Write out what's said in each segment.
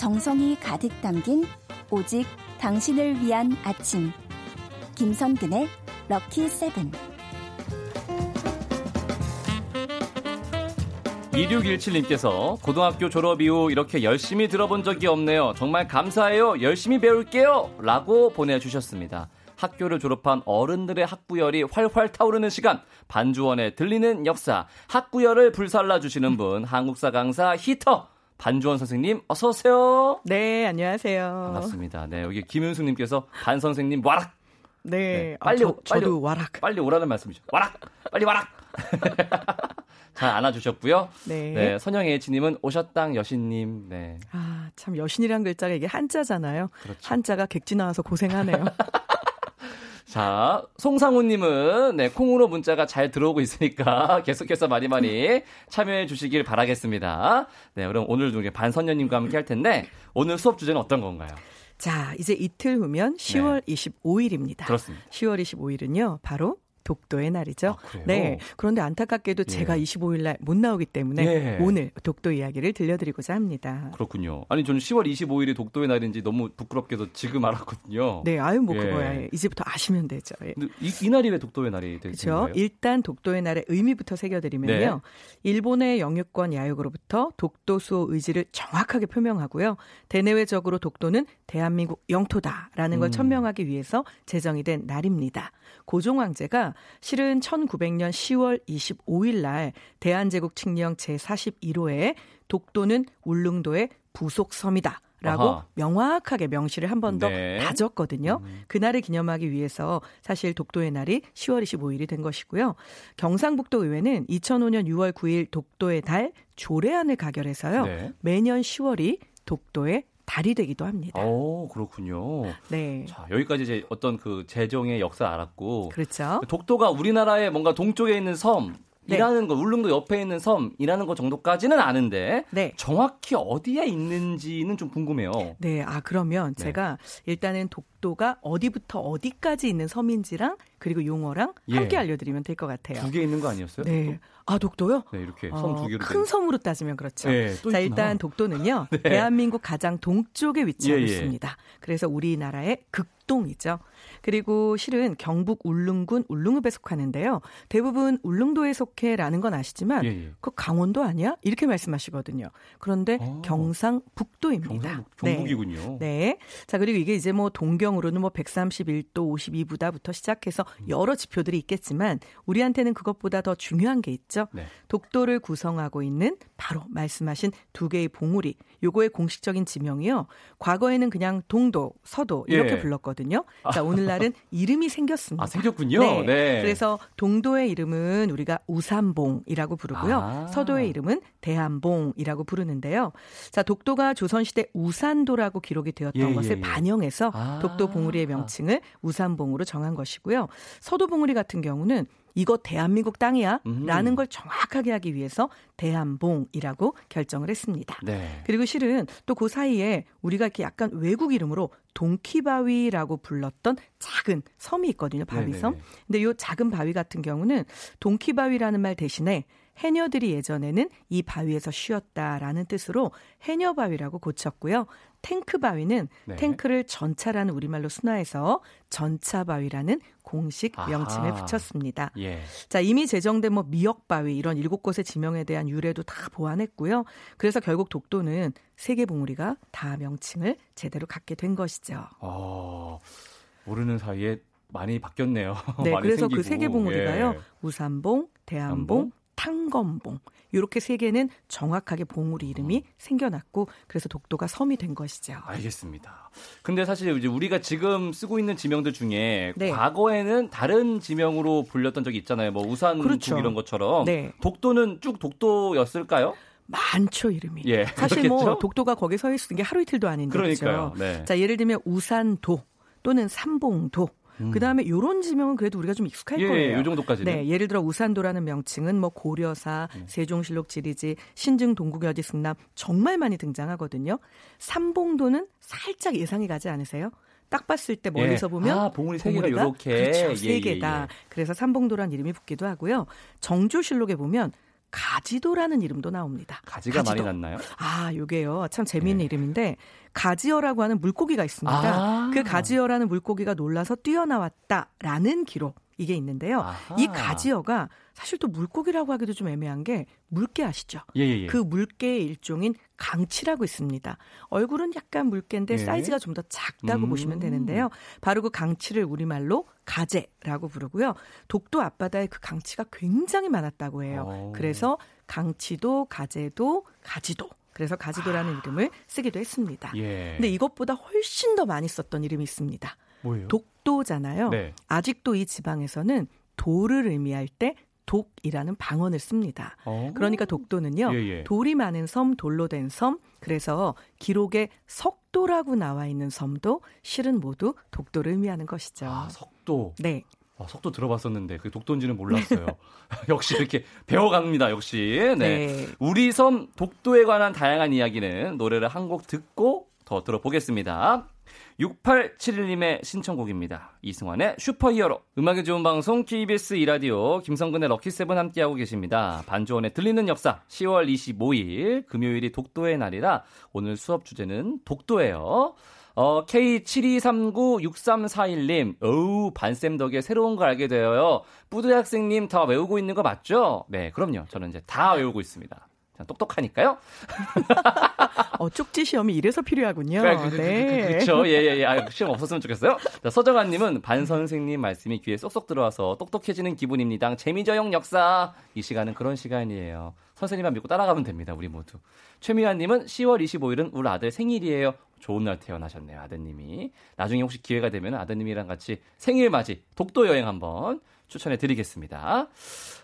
정성이 가득 담긴 오직 당신을 위한 아침. 김선근의 럭키 세븐. 2617님께서 고등학교 졸업 이후 이렇게 열심히 들어본 적이 없네요. 정말 감사해요. 열심히 배울게요. 라고 보내주셨습니다. 학교를 졸업한 어른들의 학구열이 활활 타오르는 시간 반주원의 들리는 역사 학구열을 불살라 주시는 분 한국사 강사 히터 반주원 선생님 어서 오세요. 네 안녕하세요. 반갑습니다. 네 여기 김윤숙 님께서 반 선생님 와락. 네, 네 빨리 아, 저, 빨리 저도 와락. 빨리 오라는 말씀이죠. 와락 빨리 와락. 잘 안아주셨고요. 네. 네 선영 H님은 오셨당 여신님. 네. 아, 참 여신이란 글자가 이게 한자잖아요. 그렇죠. 한자가 객지 나와서 고생하네요. 자, 송상우님은 네, 콩으로 문자가 잘 들어오고 있으니까 계속해서 많이 많이 참여해 주시길 바라겠습니다. 네, 그럼 오늘도 반선녀님과 함께 할 텐데 오늘 수업 주제는 어떤 건가요? 자, 이제 이틀 후면 10월 네. 25일입니다. 그렇습니다. 10월 25일은요, 바로 독도의 날이죠. 아, 네. 그런데 안타깝게도 예. 제가 25일 날 못 나오기 때문에 예. 오늘 독도 이야기를 들려드리고자 합니다. 그렇군요. 아니 저는 10월 25일이 독도의 날인지 너무 부끄럽게도 지금 알았거든요. 네, 아유 뭐 예. 그거야. 이제부터 아시면 되죠. 예. 이, 이, 날이 왜 독도의 날이 되는 그렇죠. 일단 독도의 날의 의미부터 새겨드리면요. 네. 일본의 영유권 야욕으로부터 독도 수호 의지를 정확하게 표명하고요. 대내외적으로 독도는 대한민국 영토다라는 걸 음. 천명하기 위해서 제정이 된 날입니다. 고종 황제가 실은 1900년 10월 25일 날 대한제국 칙령 제41호에 독도는 울릉도의 부속 섬이다. 라고 아하. 명확하게 명시를 한 번더 네. 다졌거든요. 음. 그날을 기념하기 위해서 사실 독도의 날이 10월 25일이 된 것이고요. 경상북도 의회는 2005년 6월 9일 독도의 달 조례안을 가결해서요. 네. 매년 10월이 독도의 달이 되기도 합니다. 오, 그렇군요. 네. 자, 여기까지 이제 어떤 그 재정의 역사 알았고. 그렇죠. 독도가 우리나라의 뭔가 동쪽에 있는 섬, 네. 이라는 거 울릉도 옆에 있는 섬이라는 거 정도까지는 아는데 네. 정확히 어디에 있는지는 좀 궁금해요. 네, 아 그러면 네. 제가 일단은 독도가 어디부터 어디까지 있는 섬인지랑 그리고 용어랑 예. 함께 알려드리면 될 것 같아요. 두 개 있는 거 아니었어요? 네. 독도? 아 독도요? 네, 이렇게 섬두 개로 어, 큰 섬으로 따지면 그렇죠. 네, 자 일단 독도는요 네. 대한민국 가장 동쪽에 위치하고 예, 예. 있습니다. 그래서 우리나라의 극 동이죠. 그리고 실은 경북 울릉군 울릉읍에 속하는데요. 대부분 울릉도에 속해라는 건 아시지만 예, 예. 그 강원도 아니야? 이렇게 말씀하시거든요. 그런데 아, 경상북도입니다. 경북이군요. 네. 네. 자 그리고 이게 이제 뭐 동경으로는 뭐 131도 52부다부터 시작해서 음. 여러 지표들이 있겠지만 우리한테는 그것보다 더 중요한 게 있죠. 네. 독도를 구성하고 있는 바로 말씀하신 두 개의 봉우리. 요거의 공식적인 지명이요. 과거에는 그냥 동도, 서도 이렇게 예. 불렀거든요. 자 오늘 오늘날은 이름이 생겼습니다. 아, 생겼군요. 네. 네. 그래서 동도의 이름은 우리가 우산봉이라고 부르고요. 아. 서도의 이름은 대한봉이라고 부르는데요. 자, 독도가 조선시대 우산도라고 기록이 되었던 예, 것을 예, 예. 반영해서 아. 독도 봉우리의 명칭을 우산봉으로 정한 것이고요. 서도 봉우리 같은 경우는 이거 대한민국 땅이야 음. 라는 걸 정확하게 하기 위해서 대한봉이라고 결정을 했습니다. 네. 그리고 실은 또 그 사이에 우리가 이렇게 약간 외국 이름으로 동키바위라고 불렀던 작은 섬이 있거든요. 바위섬. 네네. 근데 요 작은 바위 같은 경우는 동키바위라는 말 대신에 해녀들이 예전에는 이 바위에서 쉬었다라는 뜻으로 해녀바위라고 고쳤고요. 탱크 바위는 네. 탱크를 전차라는 우리말로 순화해서 전차 바위라는 공식 명칭을 아하. 붙였습니다. 예. 자, 이미 제정된 뭐 미역 바위 이런 일곱 곳의 지명에 대한 유래도 다 보완했고요. 그래서 결국 독도는 세계 봉우리가 다 명칭을 제대로 갖게 된 것이죠. 어, 모르는 사이에 많이 바뀌었네요. 네, 많이 그래서 생기고. 그 세계 봉우리가요. 예. 우산봉, 대한봉, 탕검봉 이렇게 세 개는 정확하게 봉우리 이름이 어. 생겨났고 그래서 독도가 섬이 된 것이죠. 알겠습니다. 근데 사실 이제 우리가 지금 쓰고 있는 지명들 중에 네. 과거에는 다른 지명으로 불렸던 적이 있잖아요. 뭐 우산국 그렇죠. 이런 것처럼 네. 독도는 쭉 독도였을까요? 많죠 이름이. 예, 사실 뭐 그렇겠죠? 뭐 독도가 거기 서 있는 게 하루 이틀도 아닌데 그러니까요. 네. 자 예를 들면 우산도 또는 삼봉도 음. 그다음에 요런 지명은 그래도 우리가 좀 익숙할 예, 거예요. 요 정도까지는. 네, 예를 들어 우산도라는 명칭은 뭐 고려사, 음. 세종실록 지리지, 신증 동국여지 승남 정말 많이 등장하거든요. 삼봉도는 살짝 예상이 가지 않으세요? 딱 봤을 때 멀리서 예. 보면 아, 봉우리 세 개가 이렇게 그렇죠, 세 예, 예, 개다. 예, 그래서 삼봉도란 이름이 붙기도 하고요. 정조실록에 보면 가지도라는 이름도 나옵니다. 가지가 가지도. 많이 났나요? 아, 요게요. 참 재미있는 네. 이름인데 가지어라고 하는 물고기가 있습니다. 아~ 그 가지어라는 물고기가 놀라서 뛰어나왔다라는 기록 이게 있는데요. 아하. 이 가지어가 사실 또 물고기라고 하기도 좀 애매한 게 물개 아시죠? 예, 예, 예. 그 물개의 일종인 강치라고 있습니다. 얼굴은 약간 물개인데 예. 사이즈가 좀 더 작다고 음. 보시면 되는데요. 바로 그 강치를 우리말로 가재라고 부르고요. 독도 앞바다에 그 강치가 굉장히 많았다고 해요. 오. 어. 그래서 강치도 가재도 가지도 그래서 가지도라는 아. 이름을 쓰기도 했습니다. 예. 근데 이것보다 훨씬 더 많이 썼던 이름이 있습니다. 뭐예요? 독도잖아요. 네. 아직도 이 지방에서는 도를 의미할 때 독이라는 방언을 씁니다. 어. 그러니까 독도는요. 예, 예. 돌이 많은 섬, 돌로 된 섬. 그래서 기록에 석도라고 나와 있는 섬도 실은 모두 독도를 의미하는 것이죠. 아, 석도. 네. 아, 속도 들어봤었는데 그 독도인지는 몰랐어요. 역시 이렇게 배워갑니다. 역시. 네. 네. 우리 섬 독도에 관한 다양한 이야기는 노래를 한 곡 듣고 더 들어보겠습니다. 6871님의 신청곡입니다. 이승환의 슈퍼히어로. 음악이 좋은 방송 KBS 이라디오 김성근의 럭키세븐 함께하고 계십니다. 반주원의 들리는 역사 10월 25일 금요일이 독도의 날이라 오늘 수업 주제는 독도예요. 어, K72396341님, 어우, 반쌤 덕에 새로운 걸 알게 되어요. 뿌드 학생님 다 외우고 있는 거 맞죠? 네, 그럼요. 저는 이제 다 외우고 있습니다. 똑똑하니까요. 어, 쪽지 시험이 이래서 필요하군요. 그, 그, 네. 그, 렇죠 예, 예, 예. 아, 시험 없었으면 좋겠어요. 자, 서정아님은 반 선생님 말씀이 귀에 쏙쏙 들어와서 똑똑해지는 기분입니다. 재미저용 역사. 이 시간은 그런 시간이에요. 선생님만 믿고 따라가면 됩니다. 우리 모두. 최미아님은 10월 25일은 우리 아들 생일이에요. 좋은 날 태어나셨네요, 아드님이. 나중에 혹시 기회가 되면 아드님이랑 같이 생일 맞이 독도 여행 한번 추천해 드리겠습니다.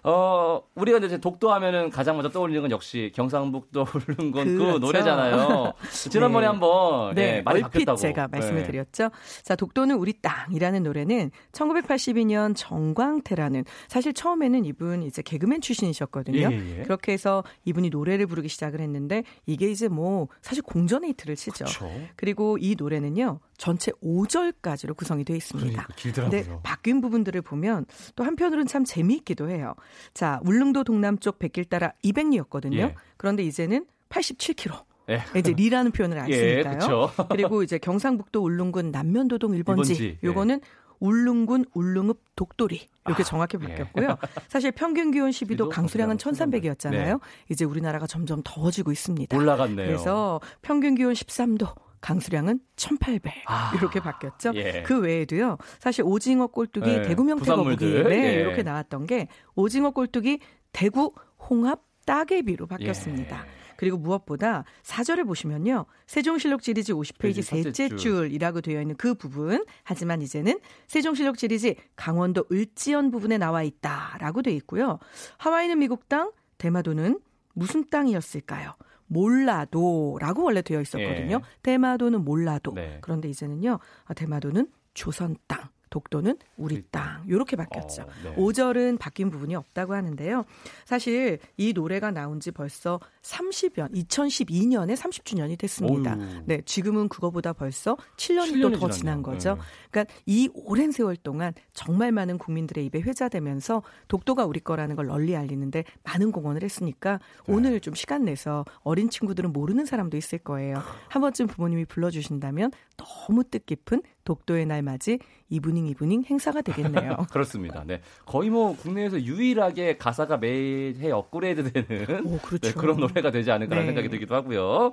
어, 우리가 이제 독도 하면은 가장 먼저 떠올리는 건 역시 경상북도 울릉군 그 그렇죠. 그 노래잖아요. 지난번에 네. 한번 네, 네, 많이 바뀌었다고 제가 말씀을 네. 드렸죠. 자, 독도는 우리 땅이라는 노래는 1982년 정광태라는 사실 처음에는 이분 이제 개그맨 출신이셨거든요. 예, 예. 그렇게 해서 이분이 노래를 부르기 시작을 했는데 이게 이제 뭐 사실 공전의 히트를 치죠. 그렇죠. 그리고 이 노래는요. 전체 5절까지로 구성이 되어 있습니다. 그러니까 길더라고요. 바뀐 부분들을 보면 또 한편으로는 참 재미있기도 해요. 자, 울릉도 동남쪽 백길 따라 200리였거든요. 예. 그런데 이제는 87km. 예. 이제 리라는 표현을 안 예, 쓰니까요. 예, 그리고 이제 경상북도 울릉군 남면도동 1번지. 1번지. 예. 요거는 울릉군 울릉읍 독도리 이렇게 아, 정확히 예. 바뀌었고요. 예. 사실 평균 기온 12도 강수량은 1300이었잖아요. 네. 이제 우리나라가 점점 더워지고 있습니다. 올라갔네요. 그래서 평균 기온 13도, 강수량은 1,800 아, 이렇게 바뀌었죠. 예. 그 외에도요. 사실 오징어 꼴뚜기 예, 대구 명태거북이 네, 예. 이렇게 나왔던 게 오징어 꼴뚜기 대구 홍합 따개비로 바뀌었습니다. 예. 그리고 무엇보다 사절에 보시면요. 세종실록 지리지 50페이지 셋째 줄이라고 되어 있는 그 부분. 하지만 이제는 세종실록 지리지 강원도 을지연 부분에 나와 있다라고 되어 있고요. 하와이는 미국 땅, 대마도는 무슨 땅이었을까요? 몰라도라고 원래 되어 있었거든요. 예. 대마도는 몰라도. 네. 그런데 이제는요. 아, 대마도는 조선 땅. 독도는 우리 땅 이렇게 바뀌었죠. 어, 네. 5절은 바뀐 부분이 없다고 하는데요. 사실 이 노래가 나온 지 벌써 30여 2012년에 30주년이 됐습니다. 어휴. 네, 지금은 그거보다 벌써 7년이 또 더 지난 거죠. 네. 그러니까 이 오랜 세월 동안 정말 많은 국민들의 입에 회자되면서 독도가 우리 거라는 걸 널리 알리는데 많은 공헌을 했으니까 네. 오늘 좀 시간 내서 어린 친구들은 모르는 사람도 있을 거예요. 한 번쯤 부모님이 불러주신다면 너무 뜻깊은 독도의 날 맞이 이브닝 이브닝 행사가 되겠네요. 그렇습니다. 네. 거의 뭐 국내에서 유일하게 가사가 매해 업그레이드 되는 오, 그렇죠. 네, 그런 노래가 되지 않을까라는 네. 생각이 들기도 하고요.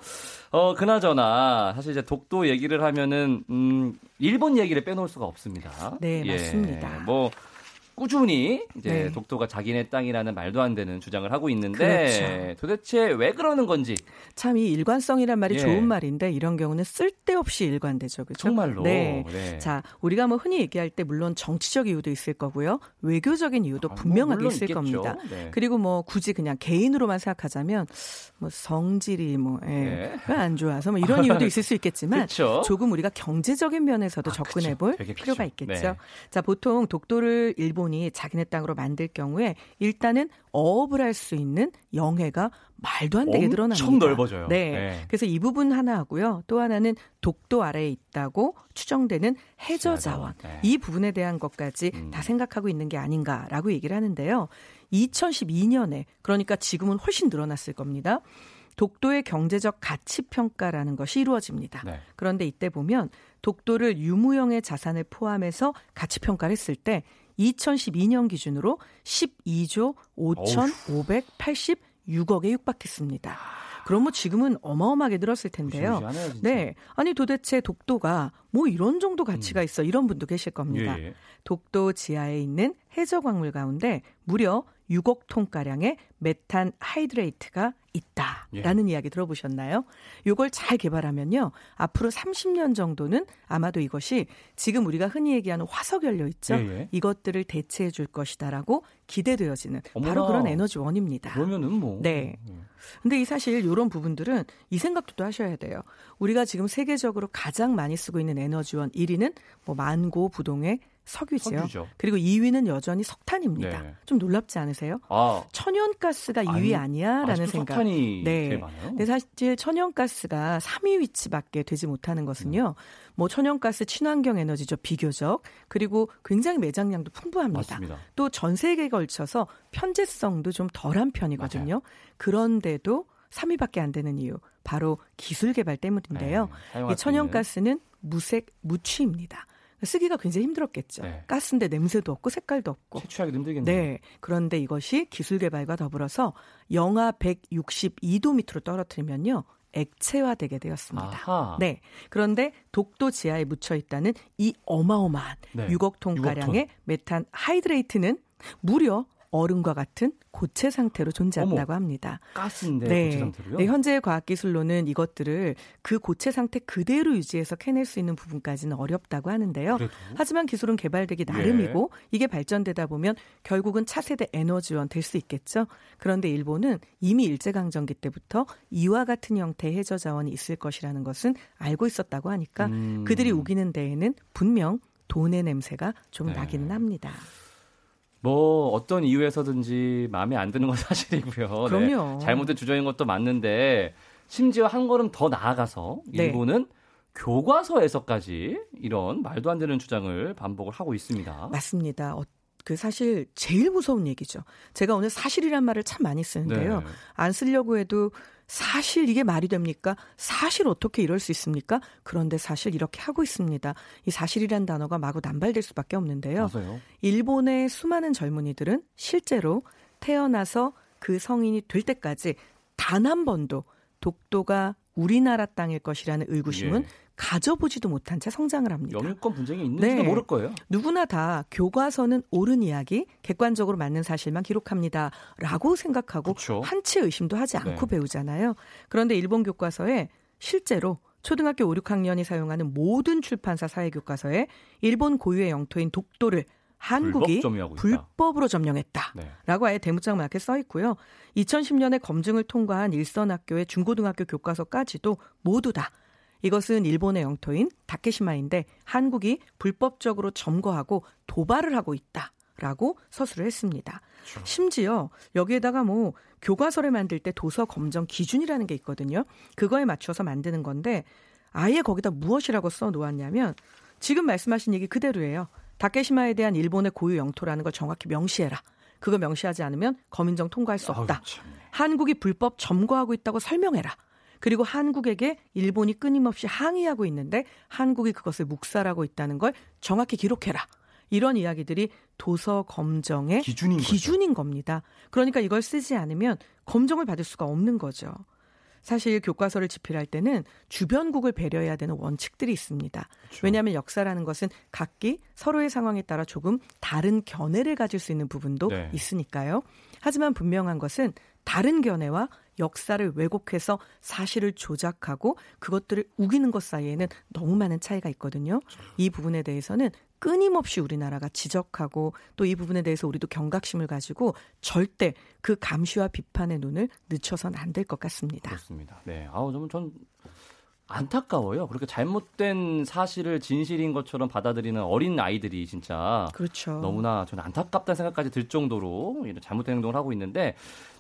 어, 그나저나 사실 이제 독도 얘기를 하면은 음, 일본 얘기를 빼놓을 수가 없습니다. 네, 예, 맞습니다. 뭐 꾸준히 이제 네. 독도가 자기네 땅이라는 말도 안 되는 주장을 하고 있는데 그렇죠. 도대체 왜 그러는 건지 참 이 일관성이란 말이 예. 좋은 말인데 이런 경우는 쓸데없이 일관되죠. 그렇죠? 정말로. 네. 네. 자, 우리가 뭐 흔히 얘기할 때 물론 정치적 이유도 있을 거고요. 외교적인 이유도 아, 분명하게 뭐 있을 있겠죠. 겁니다. 네. 그리고 뭐 굳이 그냥 개인으로만 생각하자면 뭐 성질이 뭐안 예, 네. 좋아서 뭐 이런 이유도 있을 수 있겠지만 조금 우리가 경제적인 면에서도 아, 접근해 볼 필요가 있겠죠. 네. 자, 보통 독도를 일본 일본이 자기네 땅으로 만들 경우에 일단은 어업을 할 수 있는 영해가 말도 안 되게 늘어납니다. 엄청 넓어져요. 네. 네. 그래서 이 부분 하나 하고요. 또 하나는 독도 아래에 있다고 추정되는 해저 자원. 네. 이 부분에 대한 것까지 음. 다 생각하고 있는 게 아닌가라고 얘기를 하는데요. 2012년에 그러니까 지금은 훨씬 늘어났을 겁니다. 독도의 경제적 가치 평가라는 것이 이루어집니다. 네. 그런데 이때 보면 독도를 유무형의 자산을 포함해서 가치 평가를 했을 때 2012년 기준으로 12조 5,586억에 육박했습니다. 그럼 뭐 지금은 어마어마하게 늘었을 텐데요. 네. 아니 도대체 독도가 뭐 이런 정도 가치가 음. 있어 이런 분도 계실 겁니다. 예, 예. 독도 지하에 있는 해저 광물 가운데 무려 6억 톤가량의 메탄 하이드레이트가 있다라는 예. 이야기 들어보셨나요? 이걸 잘 개발하면요. 앞으로 30년 정도는 아마도 이것이 지금 우리가 흔히 얘기하는 화석 연료 있죠. 예예. 예. 이것들을 대체해 줄 것이다라고 기대되어지는 어머나. 바로 그런 에너지원입니다. 그러면은 뭐. 네. 음. 근데 이 사실 이런 부분들은 이 생각도 또 하셔야 돼요. 우리가 지금 세계적으로 가장 많이 쓰고 있는 에너지원 1위는 뭐 만고 부동의 석유죠. 석유죠. 그리고 2위는 여전히 석탄입니다. 네. 좀 놀랍지 않으세요? 아. 천연가스가 2위 아니, 아니야라는 생각. 석탄이 네. 근데 사실 천연가스가 3위 위치밖에 되지 못하는 것은요. 음. 뭐 천연가스 친환경 에너지죠 비교적 그리고 굉장히 매장량도 풍부합니다. 또 전 세계에 걸쳐서 편제성도 좀 덜한 편이거든요. 맞아요. 그런데도 3위밖에 안 되는 이유 바로 기술 개발 때문인데요. 네, 이 천연가스는 무색 무취입니다. 쓰기가 굉장히 힘들었겠죠. 네. 가스인데 냄새도 없고 색깔도 없고. 채취하기 힘들겠네요. 네. 그런데 이것이 기술 개발과 더불어서 영하 162도 밑으로 떨어뜨리면요. 액체화되게 되었습니다. 아하. 네. 그런데 독도 지하에 묻혀 있다는 이 어마어마한 네. 6억 톤 가량의 메탄 하이드레이트는 무려 얼음과 같은 고체 상태로 존재한다고 어머, 합니다. 가스인데 네. 고체 상태로요? 네, 현재 과학 기술로는 이것들을 그 고체 상태 그대로 유지해서 캐낼 수 있는 부분까지는 어렵다고 하는데요. 그래도? 하지만 기술은 개발되기 나름이고 예. 이게 발전되다 보면 결국은 차세대 에너지원 될 수 있겠죠. 그런데 일본은 이미 일제강점기 때부터 이와 같은 형태의 해저 자원이 있을 것이라는 것은 알고 있었다고 하니까 음. 그들이 우기는 데에는 분명 돈의 냄새가 좀 네. 나기는 합니다. 뭐 어떤 이유에서든지 마음에 안 드는 건 사실이고요. 네. 그럼요. 네. 잘못된 주장인 것도 맞는데 심지어 한 걸음 더 나아가서 네. 일본은 교과서에서까지 이런 말도 안 되는 주장을 반복을 하고 있습니다. 맞습니다. 어, 그 사실 제일 무서운 얘기죠. 제가 오늘 사실이란 말을 참 많이 쓰는데요. 네. 안 쓰려고 해도 사실 이게 말이 됩니까? 사실 어떻게 이럴 수 있습니까? 그런데 사실 이렇게 하고 있습니다. 이 사실이란 단어가 마구 남발될 수밖에 없는데요. 맞아요. 일본의 수많은 젊은이들은 실제로 태어나서 그 성인이 될 때까지 단 한 번도 독도가 우리나라 땅일 것이라는 의구심은 예. 가져보지도 못한 채 성장을 합니다. 영유권 분쟁이 있는지도 네. 모를 거예요. 누구나 다 교과서는 옳은 이야기, 객관적으로 맞는 사실만 기록합니다라고 생각하고 그렇죠. 한치 의심도 하지 않고 네. 배우잖아요. 그런데 일본 교과서에 실제로 초등학교 5, 6학년이 사용하는 모든 출판사 사회 교과서에 일본 고유의 영토인 독도를 한국이 불법 으로 점령했다라고 네. 아예 대문짝맞게 써 있고요. 2010년에 검증을 통과한 일선학교의 중고등학교 교과서까지도 모두 다 이것은 일본의 영토인 다케시마인데 한국이 불법적으로 점거하고 도발을 하고 있다. 라고 서술을 했습니다. 그렇죠. 심지어 여기에다가 뭐 교과서를 만들 때 도서 검정 기준이라는 게 있거든요. 그거에 맞춰서 만드는 건데 아예 거기다 무엇이라고 써 놓았냐면 지금 말씀하신 얘기 그대로예요. 다케시마에 대한 일본의 고유 영토라는 걸 정확히 명시해라. 그거 명시하지 않으면 검인정 통과할 수 없다. 아유, 한국이 불법 점거하고 있다고 설명해라. 그리고 한국에게 일본이 끊임없이 항의하고 있는데 한국이 그것을 묵살하고 있다는 걸 정확히 기록해라. 이런 이야기들이 도서 검정의 기준인, 기준인 겁니다. 그러니까 이걸 쓰지 않으면 검정을 받을 수가 없는 거죠. 사실 교과서를 집필할 때는 주변국을 배려해야 되는 원칙들이 있습니다. 그렇죠. 왜냐하면 역사라는 것은 각기 서로의 상황에 따라 조금 다른 견해를 가질 수 있는 부분도 네. 있으니까요. 하지만 분명한 것은 다른 견해와 역사를 왜곡해서 사실을 조작하고 그것들을 우기는 것 사이에는 너무 많은 차이가 있거든요. 이 부분에 대해서는 끊임없이 우리나라가 지적하고 또 이 부분에 대해서 우리도 경각심을 가지고 절대 그 감시와 비판의 눈을 늦춰선 안 될 것 같습니다. 그렇습니다. 네. 아우, 좀, 전 안타까워요. 그렇게 잘못된 사실을 진실인 것처럼 받아들이는 어린 아이들이 진짜 그렇죠. 너무나 저는 안타깝다는 생각까지 들 정도로 이런 잘못된 행동을 하고 있는데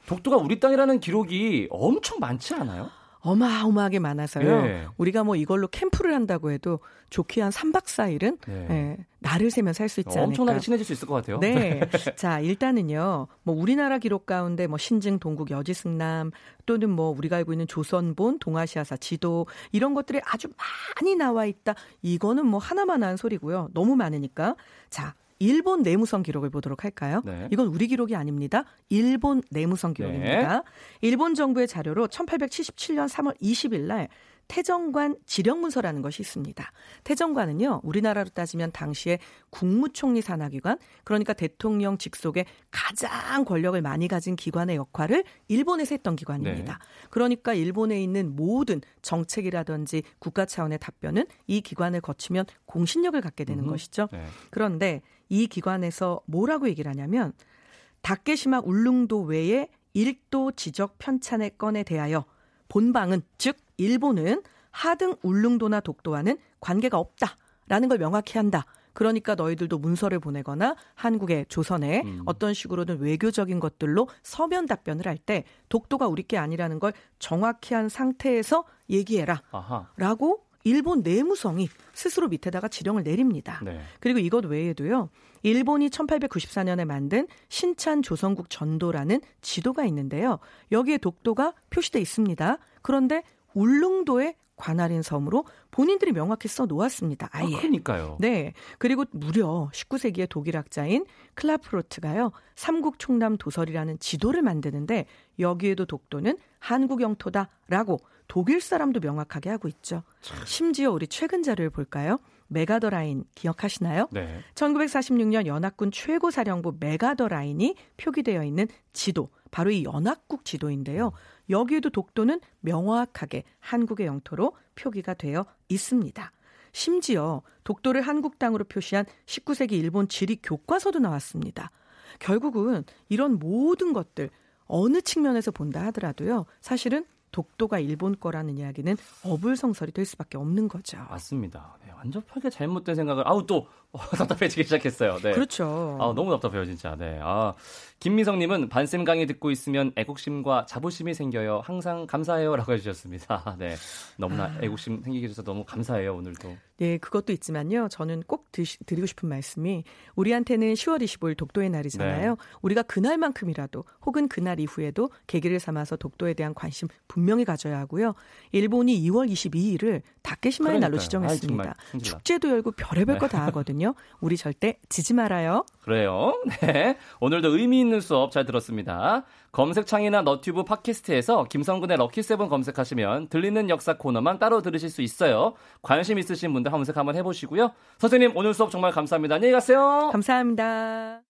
독도가 우리 땅이라는 기록이 엄청 많지 않아요? 어마어마하게 많아서요. 네. 우리가 뭐 이걸로 캠프를 한다고 해도 좋게 한 3박 4일은 네. 네, 날을 새면 살수 있지 않을까. 엄청나게 친해질 수 있을 것 같아요. 네. 자, 일단은요. 뭐 우리나라 기록 가운데 뭐 신증, 동국, 여지승남 또는 뭐 우리가 알고 있는 조선본, 동아시아사 지도 이런 것들이 아주 많이 나와 있다. 이거는 뭐 하나만 한 소리고요. 너무 많으니까. 자, 일본 내무성 기록을 보도록 할까요? 네. 이건 우리 기록이 아닙니다. 일본 내무성 기록입니다. 네. 일본 정부의 자료로 1877년 3월 20일 날 태정관 지령문서라는 것이 있습니다. 태정관은요, 우리나라로 따지면 당시에 국무총리 산하기관, 그러니까 대통령 직속의 가장 권력을 많이 가진 기관의 역할을 일본에서 했던 기관입니다. 네. 그러니까 일본에 있는 모든 정책이라든지 국가 차원의 답변은 이 기관을 거치면 공신력을 갖게 되는 음. 것이죠. 네. 그런데 이 기관에서 뭐라고 얘기를 하냐면, 다케시마 울릉도 외에 일도 지적 편찬의 건에 대하여 본방은 즉 일본은 하등 울릉도나 독도와는 관계가 없다라는 걸 명확히 한다. 그러니까 너희들도 문서를 보내거나 한국에 조선에 음. 어떤 식으로든 외교적인 것들로 서면 답변을 할 때 독도가 우리 게 아니라는 걸 정확히 한 상태에서 얘기해라. 아하. 라고 일본 내무성이 스스로 밑에다가 지령을 내립니다. 네. 그리고 이것 외에도요. 일본이 1894년에 만든 신찬 조선국 전도라는 지도가 있는데요. 여기에 독도가 표시돼 있습니다. 그런데 울릉도의 관할인 섬으로 본인들이 명확히 써 놓았습니다. 아예. 아, 그러니까요. 네. 그리고 무려 19세기의 독일 학자인 클라프로트가요. 삼국 총남 도설이라는 지도를 만드는데 여기에도 독도는 한국 영토다라고 독일 사람도 명확하게 하고 있죠. 심지어 우리 최근 자료를 볼까요? 메가더 라인 기억하시나요? 네. 1946년 연합군 최고 사령부 메가더 라인이 표기되어 있는 지도, 바로 이 연합국 지도인데요. 여기에도 독도는 명확하게 한국의 영토로 표기가 되어 있습니다. 심지어 독도를 한국 땅으로 표시한 19세기 일본 지리 교과서도 나왔습니다. 결국은 이런 모든 것들 어느 측면에서 본다 하더라도요. 사실은 독도가 일본 거라는 이야기는 어불성설이 될 수밖에 없는 거죠. 맞습니다. 네, 완전하게 잘못된 생각을 아우 또 어, 답답해지기 시작했어요. 네. 그렇죠. 아, 너무 답답해요, 진짜. 네. 아, 김미성님은 반쌤 강의 듣고 있으면 애국심과 자부심이 생겨요. 항상 감사해요라고 해주셨습니다. 네. 너무나 아. 애국심 생기게 해줘서 너무 감사해요, 오늘도. 네, 그것도 있지만요. 저는 꼭 드시, 드리고 싶은 말씀이 우리한테는 10월 25일 독도의 날이잖아요. 네. 우리가 그날만큼이라도 혹은 그날 이후에도 계기를 삼아서 독도에 대한 관심 분명히 가져야 하고요. 일본이 2월 22일을 다케시마의 날로 지정했습니다. 아이, 축제도 열고 별의별 네. 거다 하 거든요. 우리 절대 지지 말아요. 그래요. 네. 오늘도 의미 있는 수업 잘 들었습니다. 검색창이나 너튜브 팟캐스트에서 김성근의 럭키세븐 검색하시면 들리는 역사 코너만 따로 들으실 수 있어요. 관심 있으신 분들 검색 한번 해보시고요. 선생님 오늘 수업 정말 감사합니다. 안녕히 가세요. 감사합니다.